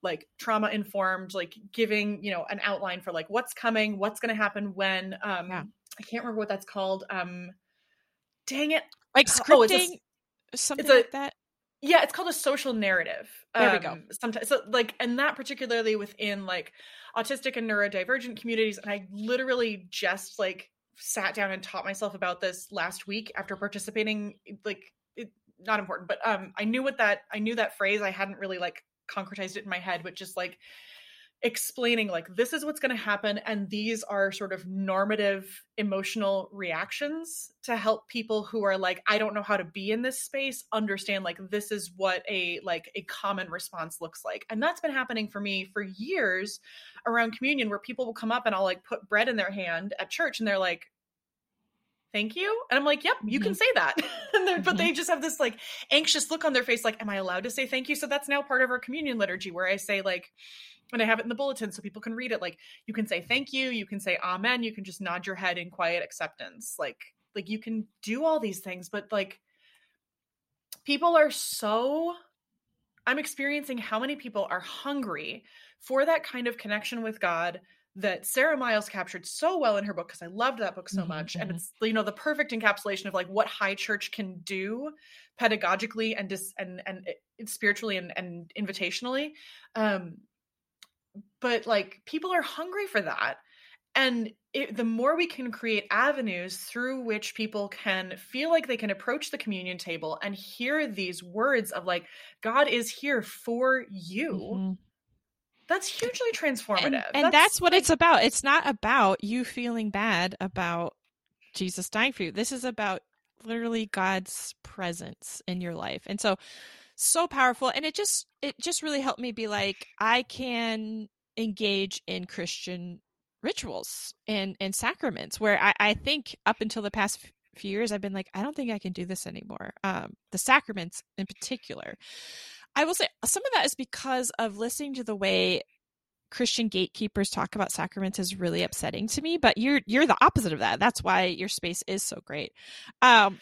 like trauma informed like giving you know an outline for like what's coming what's going to happen when um yeah. i can't remember what that's called um dang it. Like scripting oh, something a, like that yeah it's called a social narrative there um, we go. um, sometimes so like and that particularly within like autistic and neurodivergent communities and i literally just like sat down and taught myself about this last week after participating like it, not important but um i knew what that i knew that phrase i hadn't really like concretized it in my head but just like explaining like this is what's going to happen and these are sort of normative emotional reactions to help people who are like I don't know how to be in this space understand like this is what a like a common response looks like. And that's been happening for me for years around communion where people will come up and I'll like put bread in their hand at church and they're like thank you and i'm like yep you mm-hmm. can say that mm-hmm. but they just have this like anxious look on their face like am i allowed to say thank you so that's now part of our communion liturgy where i say like and I have it in the bulletin so people can read it. Like you can say thank you, you can say amen, you can just nod your head in quiet acceptance. Like like you can do all these things, but like people are so I'm experiencing how many people are hungry for that kind of connection with God that Sara Miles captured so well in her book because I loved that book so mm-hmm, much mm-hmm. and it's you know the perfect encapsulation of like what high church can do pedagogically and dis- and and eh, spiritually and and invitationally um but like people are hungry for that and it, the more we can create avenues through which people can feel like they can approach the communion table and hear these words of like god is here for you mm-hmm. that's hugely transformative. and, and that's, that's, what like, it's about. It's not about you feeling bad about jesus dying for you. This is about literally god's presence in your life. And so so powerful and it just it just really helped me be like i can engage in Christian rituals and and sacraments where I, I think up until the past few years I've been like I don't think I can do this anymore. Um, the sacraments in particular. I will say some of that is because of listening to the way Christian gatekeepers talk about sacraments is really upsetting to me, but you're you're the opposite of that. That's why your space is so great. Um,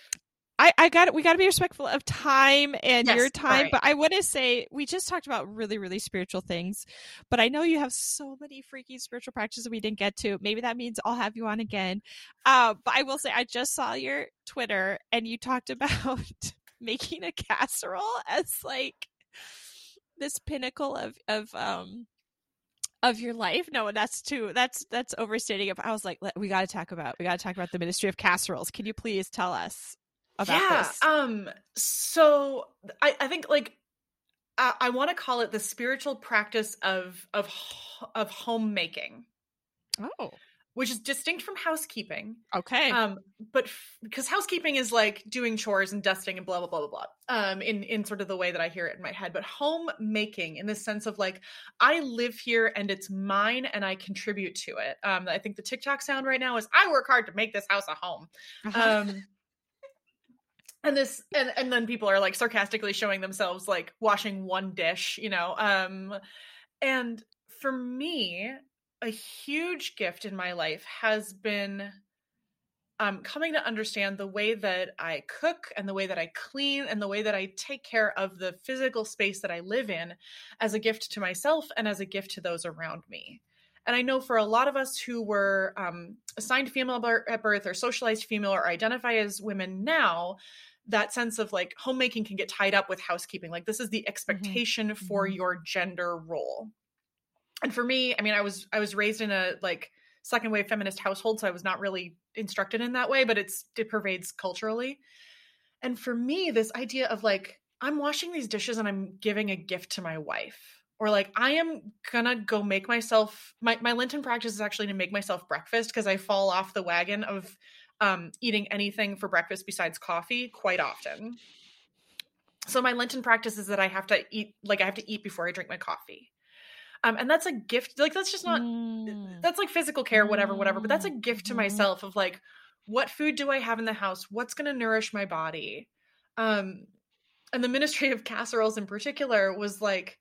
I, I got it. We got to be respectful of time and yes, your time. Right. But I want to say we just talked about really, really spiritual things. But I know you have so many freaky spiritual practices we didn't get to. Maybe that means I'll have you on again. Uh, but I will say I just saw your Twitter and you talked about making a casserole as like this pinnacle of of um of your life. No, that's too that's that's overstating it. I was like, we got to talk about we got to talk about the ministry of casseroles. Can you please tell us about yeah, this? Um, so I, I think like I, I want to call it the spiritual practice of of of homemaking. Oh. Which is distinct from housekeeping. Okay. Um, but f- because housekeeping is like doing chores and dusting and blah blah blah blah blah. Um, in in sort of the way that I hear it in my head, but homemaking in the sense of like I live here and it's mine and I contribute to it. Um, I think the TikTok sound right now is I work hard to make this house a home. Uh-huh. Um and this and, and then people are like sarcastically showing themselves like washing one dish you know um and for me a huge gift in my life has been um, coming to understand the way that I cook and the way that I clean and the way that I take care of the physical space that I live in as a gift to myself and as a gift to those around me. And I know for a lot of us who were um, assigned female at birth or socialized female or identify as women now, that sense of like homemaking can get tied up with housekeeping. Like this is the mm-hmm. expectation mm-hmm. for your gender role. And for me, I mean, I was I was raised in a like second wave feminist household, so I was not really instructed in that way, but it's it pervades culturally. And for me, this idea of like I'm washing these dishes and I'm giving a gift to my wife. Or like I am gonna go make myself my, my Lenten practice is actually to make myself breakfast because I fall off the wagon of um, eating anything for breakfast besides coffee quite often. So my Lenten practice is that I have to eat like I have to eat before I drink my coffee. Um, and that's a gift. Like that's just not mm. that's like physical care, whatever, whatever. But that's a gift to mm-hmm. myself of like, what food do I have in the house? What's going to nourish my body? Um, and the ministry of casseroles in particular was like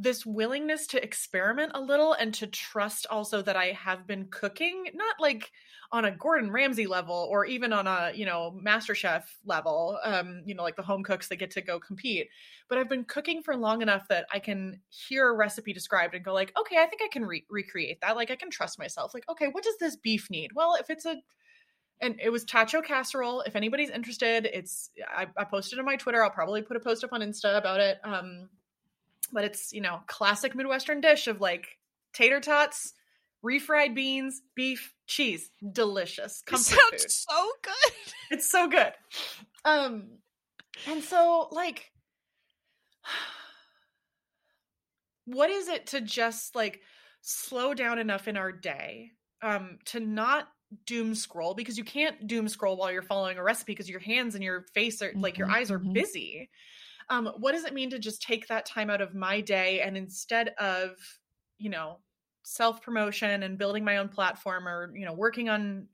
this willingness to experiment a little and to trust also that I have been cooking, not like on a Gordon Ramsay level or even on a, you know, Master Chef level, um, you know, like the home cooks that get to go compete. But I've been cooking for long enough that I can hear a recipe described and go like, okay, I think I can re- recreate that. Like I can trust myself. Like, okay, what does this beef need? Well, if it's a and it was tacho casserole. If anybody's interested, it's I, I posted on my Twitter. I'll probably put a post up on Insta about it. Um, but it's you know classic midwestern dish of like tater tots refried beans beef cheese. Delicious. Comfort sounds food. so good. It's so good. Um and so like what is it to just like slow down enough in our day um to not doom scroll? Because you can't doom scroll while you're following a recipe because your hands and your face are like your mm-hmm, eyes are mm-hmm. busy um, what does it mean to just take that time out of my day and instead of you know self promotion and building my own platform or you know working on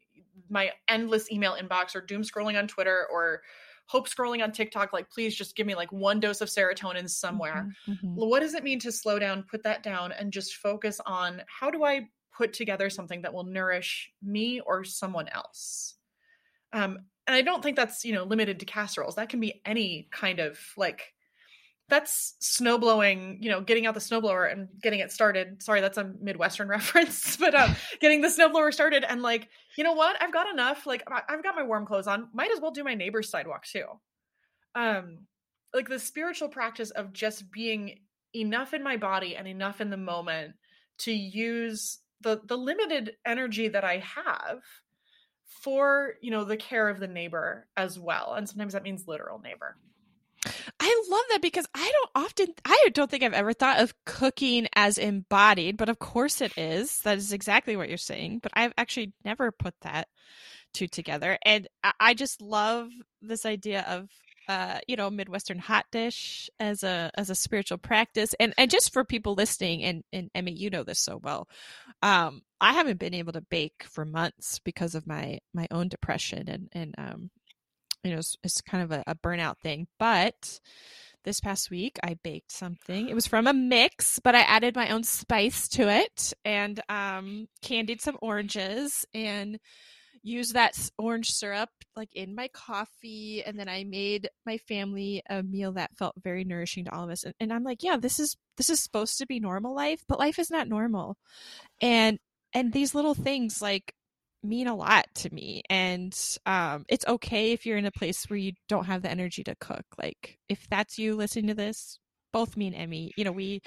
my endless email inbox or doom scrolling on twitter or hope scrolling on tiktok like please just give me like one dose of serotonin somewhere mm-hmm, mm-hmm. what does it mean to slow down put that down and just focus on how do i put together something that will nourish me or someone else um, and I don't think that's you know limited to casseroles. That can be any kind of like that's snow blowing, you know, getting out the snowblower and getting it started. Sorry, that's a Midwestern reference, but um, getting the snowblower started and like, you know what? I've got enough. Like, I've got my warm clothes on. Might as well do my neighbor's sidewalk too. Um, like the spiritual practice of just being enough in my body and enough in the moment to use the the limited energy that I have for you know the care of the neighbor as well and sometimes that means literal neighbor I love that because I don't often, I don't think I've ever thought of cooking as embodied, but of course it is. That is exactly what you're saying. But I've actually never put that two together. And I just love this idea of, uh, you know, Midwestern hot dish as a as a spiritual practice, and and just for people listening, and and Emmy, you know this so well. Um, I haven't been able to bake for months because of my my own depression and and um you know it's, it's kind of a, a burnout thing but this past week i baked something. It was from a mix but i added my own spice to it and um, candied some oranges and used that orange syrup like in my coffee and then i made my family a meal that felt very nourishing to all of us and, and i'm like yeah this is this is supposed to be normal life but life is not normal. And and these little things like mean a lot to me and um, it's okay if you're in a place where you don't have the energy to cook like if that's you listening to this both me and emmy you know we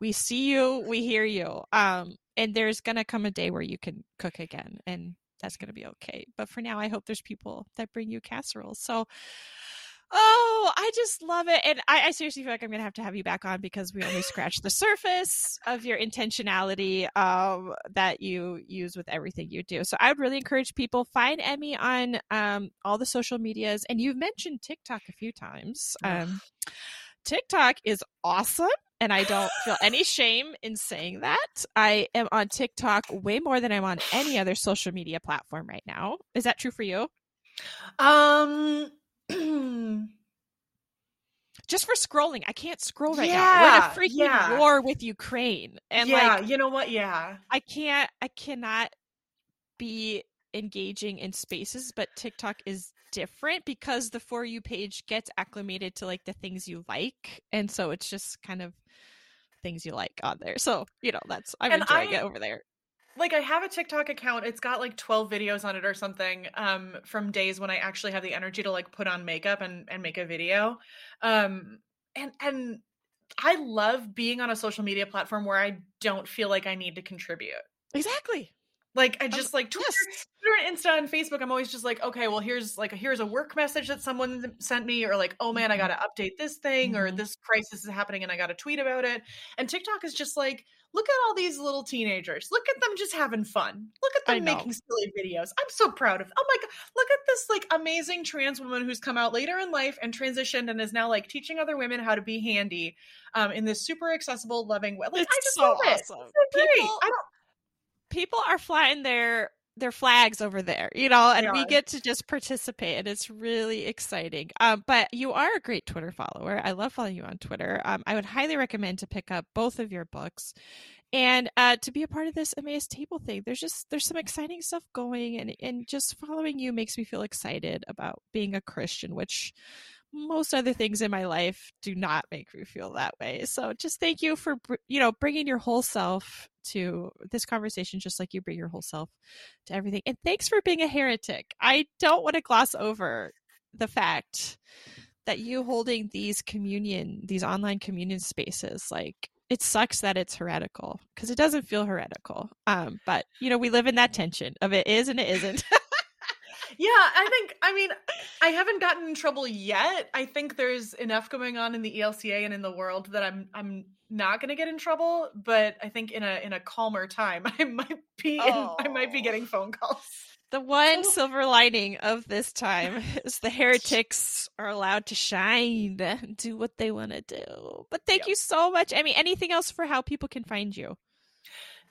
we see you we hear you um and there's gonna come a day where you can cook again and that's gonna be okay but for now i hope there's people that bring you casseroles so Oh, I just love it. And I, I, seriously feel like I'm going to have to have you back on because we only scratched the surface of your intentionality um, that you use with everything you do. So I would really encourage people find Emmy on um, all the social medias. And you've mentioned TikTok a few times. Um, TikTok is awesome. And I don't feel any shame in saying that. I am on TikTok way more than I'm on any other social media platform right now. Is that true for you? Um, just for scrolling. I can't scroll right yeah, now. We're in a freaking yeah. war with Ukraine. And yeah, like you know what? Yeah. I can't I cannot be engaging in spaces, but TikTok is different because the for you page gets acclimated to like the things you like. And so it's just kind of things you like on there. So, you know, that's I'm and enjoying I, it over there like I have a TikTok account. It's got like 12 videos on it or something um from days when I actually have the energy to like put on makeup and and make a video. Um and and I love being on a social media platform where I don't feel like I need to contribute. Exactly. Like I just like Twitter, yes. Twitter, Insta, and Facebook. I'm always just like, okay, well, here's like here's a work message that someone sent me, or like, oh man, I mm-hmm. got to update this thing, mm-hmm. or this crisis is happening, and I got to tweet about it. And TikTok is just like, look at all these little teenagers. Look at them just having fun. Look at them making silly videos. I'm so proud of. Oh my god, look at this like amazing trans woman who's come out later in life and transitioned and is now like teaching other women how to be handy um in this super accessible, loving way. Like, it's I just so love awesome. it. So people, people are flying their their flags over there, you know, and we get to just participate, and it's really exciting. Um, but you are a great Twitter follower. I love following you on Twitter. Um, I would highly recommend to pick up both of your books, and uh, to be a part of this Emmaus table thing. There's just there's some exciting stuff going, and and just following you makes me feel excited about being a Christian, which most other things in my life do not make me feel that way. So just thank you for you know bringing your whole self to this conversation just like you bring your whole self to everything. And thanks for being a heretic. I don't want to gloss over the fact that you holding these communion these online communion spaces like it sucks that it's heretical because it doesn't feel heretical um but you know we live in that tension of it is and it isn't yeah, I think I mean I haven't gotten in trouble yet. I think there's enough going on in the ELCA and in the world that I'm I'm not going to get in trouble, but I think in a in a calmer time I might be oh. in, I might be getting phone calls. The one silver lining of this time is the heretics are allowed to shine, do what they want to do. But thank yep. you so much. I mean, anything else for how people can find you?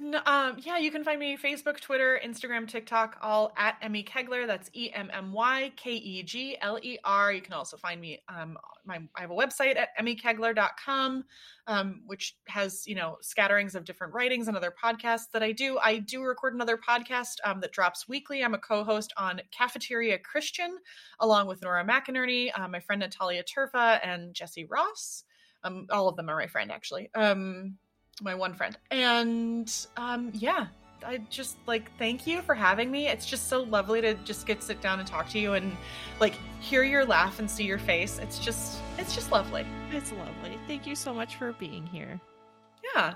No, um, yeah, you can find me Facebook, Twitter, Instagram, TikTok, all at Emmy Kegler. That's E M M Y K E G L E R. You can also find me. Um, my I have a website at emmykegler.com, um, which has you know scatterings of different writings and other podcasts that I do. I do record another podcast um, that drops weekly. I'm a co-host on Cafeteria Christian, along with Nora McInerney, uh, my friend Natalia Terfa, and Jesse Ross. Um, all of them are my friend actually. Um my one friend. And um, yeah, I just like thank you for having me. It's just so lovely to just get sit down and talk to you and like hear your laugh and see your face. It's just it's just lovely. It's lovely. Thank you so much for being here. Yeah.